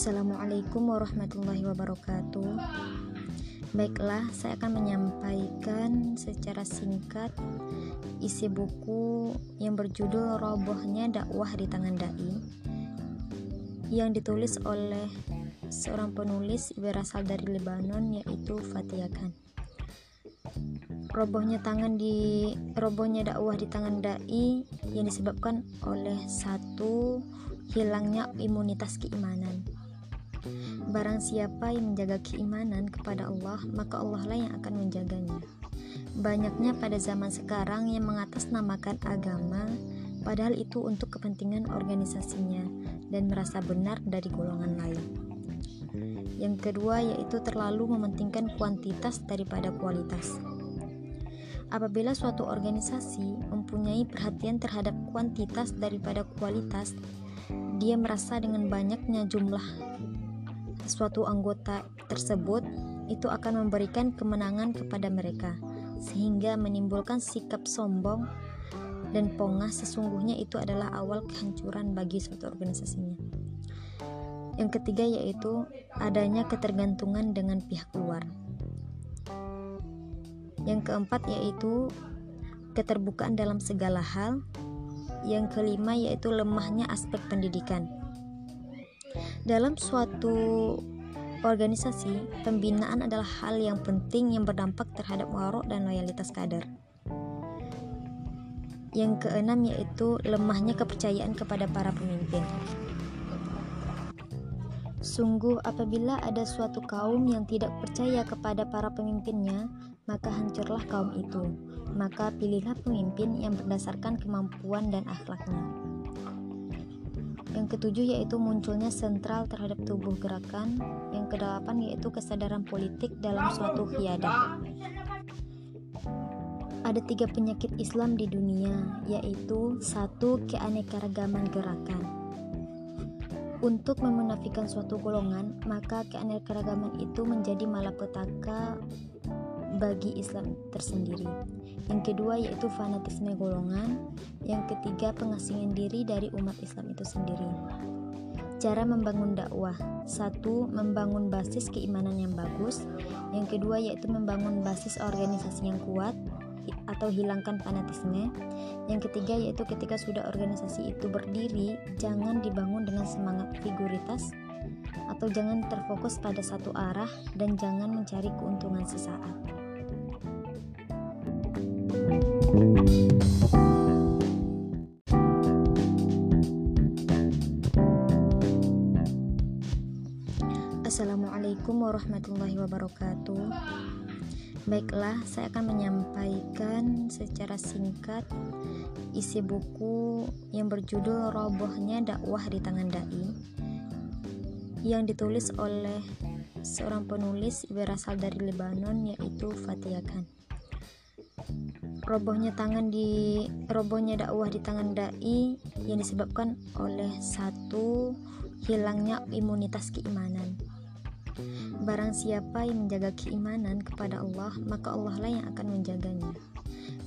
Assalamualaikum warahmatullahi wabarakatuh. Baiklah, saya akan menyampaikan secara singkat isi buku yang berjudul Robohnya Dakwah di Tangan Dai yang ditulis oleh seorang penulis berasal dari Lebanon yaitu Fatia Khan. Robohnya tangan di robohnya dakwah di tangan dai yang disebabkan oleh satu hilangnya imunitas keimanan. Barang siapa yang menjaga keimanan kepada Allah, maka Allah lah yang akan menjaganya. Banyaknya pada zaman sekarang yang mengatasnamakan agama, padahal itu untuk kepentingan organisasinya dan merasa benar dari golongan lain. Yang kedua yaitu terlalu mementingkan kuantitas daripada kualitas. Apabila suatu organisasi mempunyai perhatian terhadap kuantitas daripada kualitas, dia merasa dengan banyaknya jumlah suatu anggota tersebut itu akan memberikan kemenangan kepada mereka sehingga menimbulkan sikap sombong dan pongah sesungguhnya itu adalah awal kehancuran bagi suatu organisasinya. Yang ketiga yaitu adanya ketergantungan dengan pihak luar. Yang keempat yaitu keterbukaan dalam segala hal. Yang kelima yaitu lemahnya aspek pendidikan. Dalam suatu organisasi, pembinaan adalah hal yang penting yang berdampak terhadap warok dan loyalitas kader. Yang keenam yaitu lemahnya kepercayaan kepada para pemimpin. Sungguh apabila ada suatu kaum yang tidak percaya kepada para pemimpinnya, maka hancurlah kaum itu. Maka pilihlah pemimpin yang berdasarkan kemampuan dan akhlaknya. Yang ketujuh yaitu munculnya sentral terhadap tubuh gerakan. Yang kedelapan yaitu kesadaran politik dalam suatu hiadah. Ada tiga penyakit Islam di dunia, yaitu satu keanekaragaman gerakan untuk memunafikan suatu golongan, maka keanekaragaman itu menjadi malapetaka bagi Islam tersendiri. Yang kedua yaitu fanatisme golongan, yang ketiga pengasingan diri dari umat Islam itu sendiri. Cara membangun dakwah. Satu, membangun basis keimanan yang bagus. Yang kedua yaitu membangun basis organisasi yang kuat atau hilangkan fanatisme. Yang ketiga yaitu ketika sudah organisasi itu berdiri, jangan dibangun dengan semangat figuritas atau jangan terfokus pada satu arah dan jangan mencari keuntungan sesaat. Assalamualaikum warahmatullahi wabarakatuh. Baiklah, saya akan menyampaikan secara singkat isi buku yang berjudul Robohnya Dakwah di Tangan Dai yang ditulis oleh seorang penulis berasal dari Lebanon yaitu Fatia Khan. Robohnya tangan di robohnya dakwah di tangan dai yang disebabkan oleh satu hilangnya imunitas keimanan. Barang siapa yang menjaga keimanan kepada Allah, maka Allah lah yang akan menjaganya.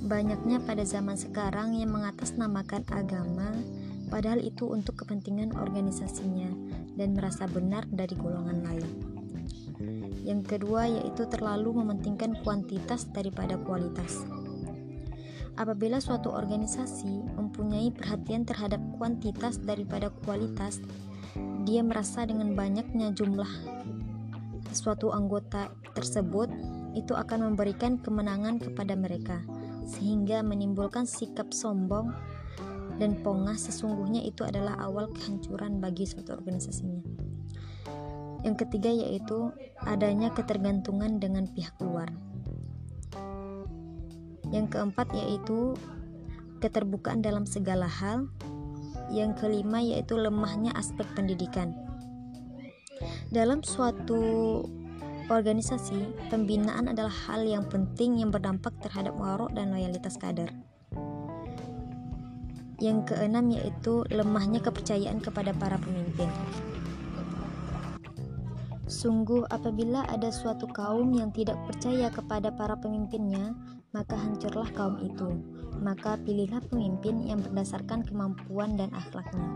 Banyaknya pada zaman sekarang yang mengatasnamakan agama, padahal itu untuk kepentingan organisasinya dan merasa benar dari golongan lain. Yang kedua yaitu terlalu mementingkan kuantitas daripada kualitas. Apabila suatu organisasi mempunyai perhatian terhadap kuantitas daripada kualitas, dia merasa dengan banyaknya jumlah suatu anggota tersebut itu akan memberikan kemenangan kepada mereka sehingga menimbulkan sikap sombong dan pongah sesungguhnya itu adalah awal kehancuran bagi suatu organisasinya. Yang ketiga yaitu adanya ketergantungan dengan pihak luar. Yang keempat yaitu keterbukaan dalam segala hal. Yang kelima yaitu lemahnya aspek pendidikan. Dalam suatu organisasi, pembinaan adalah hal yang penting yang berdampak terhadap warok dan loyalitas kader. Yang keenam yaitu lemahnya kepercayaan kepada para pemimpin. Sungguh apabila ada suatu kaum yang tidak percaya kepada para pemimpinnya, maka hancurlah kaum itu. Maka pilihlah pemimpin yang berdasarkan kemampuan dan akhlaknya.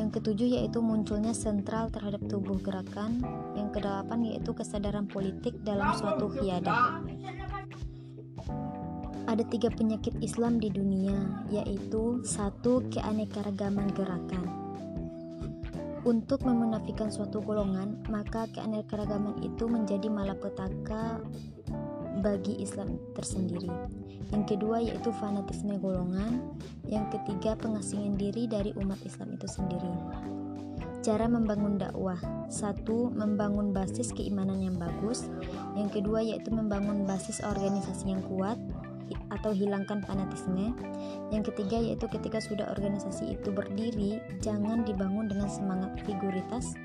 Yang ketujuh yaitu munculnya sentral terhadap tubuh gerakan. Yang kedelapan yaitu kesadaran politik dalam suatu hiadah. Ada tiga penyakit Islam di dunia, yaitu satu keanekaragaman gerakan. Untuk memunafikan suatu golongan, maka keanekaragaman itu menjadi malapetaka bagi Islam tersendiri. Yang kedua yaitu fanatisme golongan, yang ketiga pengasingan diri dari umat Islam itu sendiri. Cara membangun dakwah. Satu, membangun basis keimanan yang bagus. Yang kedua yaitu membangun basis organisasi yang kuat atau hilangkan fanatisme. Yang ketiga yaitu ketika sudah organisasi itu berdiri, jangan dibangun dengan semangat figuritas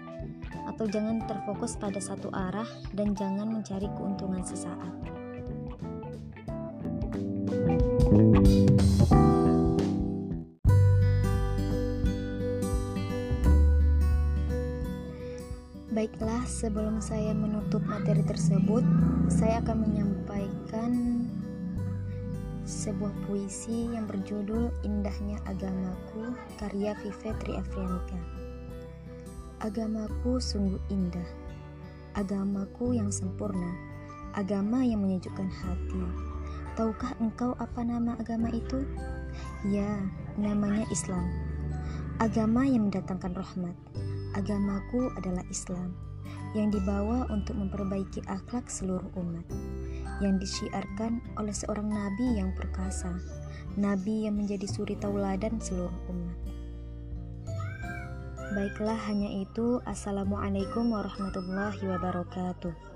atau jangan terfokus pada satu arah dan jangan mencari keuntungan sesaat. Baiklah, sebelum saya menutup materi tersebut, saya akan menyampaikan sebuah puisi yang berjudul Indahnya Agamaku karya Vive Triafrianika. Agamaku sungguh indah, agamaku yang sempurna, agama yang menyejukkan hati. Tahukah engkau apa nama agama itu? Ya, namanya Islam. Agama yang mendatangkan rahmat. Agamaku adalah Islam yang dibawa untuk memperbaiki akhlak seluruh umat yang disiarkan oleh seorang nabi yang perkasa, nabi yang menjadi suri tauladan seluruh umat. Baiklah hanya itu. Assalamualaikum warahmatullahi wabarakatuh.